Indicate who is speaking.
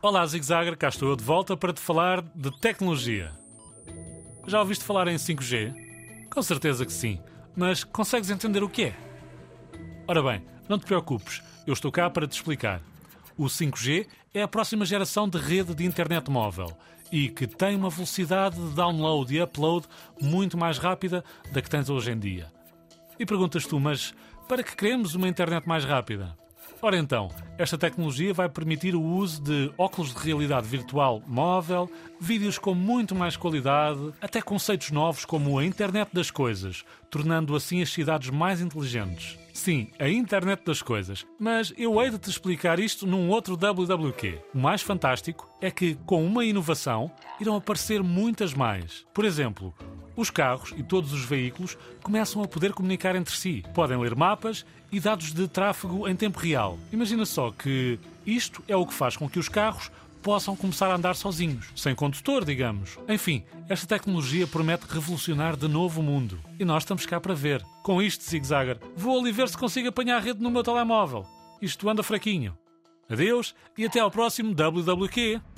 Speaker 1: Olá, Zigzagger, cá estou eu de volta para te falar de tecnologia. Já ouviste falar em 5G? Com certeza que sim, mas consegues entender o que é? Ora bem, não te preocupes, eu estou cá para te explicar. O 5G é a próxima geração de rede de internet móvel e que tem uma velocidade de download e upload muito mais rápida da que tens hoje em dia. E perguntas tu, mas para que queremos uma internet mais rápida? Ora então, esta tecnologia vai permitir o uso de óculos de realidade virtual móvel, vídeos com muito mais qualidade, até conceitos novos como a internet das coisas, tornando assim as cidades mais inteligentes. Sim, a internet das coisas. Mas eu hei de te explicar isto num outro WWQ. O mais fantástico é que, com uma inovação, irão aparecer muitas mais. Por exemplo, os carros e todos os veículos começam a poder comunicar entre si. Podem ler mapas e dados de tráfego em tempo real. Imagina só que isto é o que faz com que os carros possam começar a andar sozinhos, sem condutor, digamos. Enfim, esta tecnologia promete revolucionar de novo o mundo. E nós estamos cá para ver. Com isto, Zigzagger, vou ali ver se consigo apanhar a rede no meu telemóvel. Isto anda fraquinho. Adeus e até ao próximo WWQ.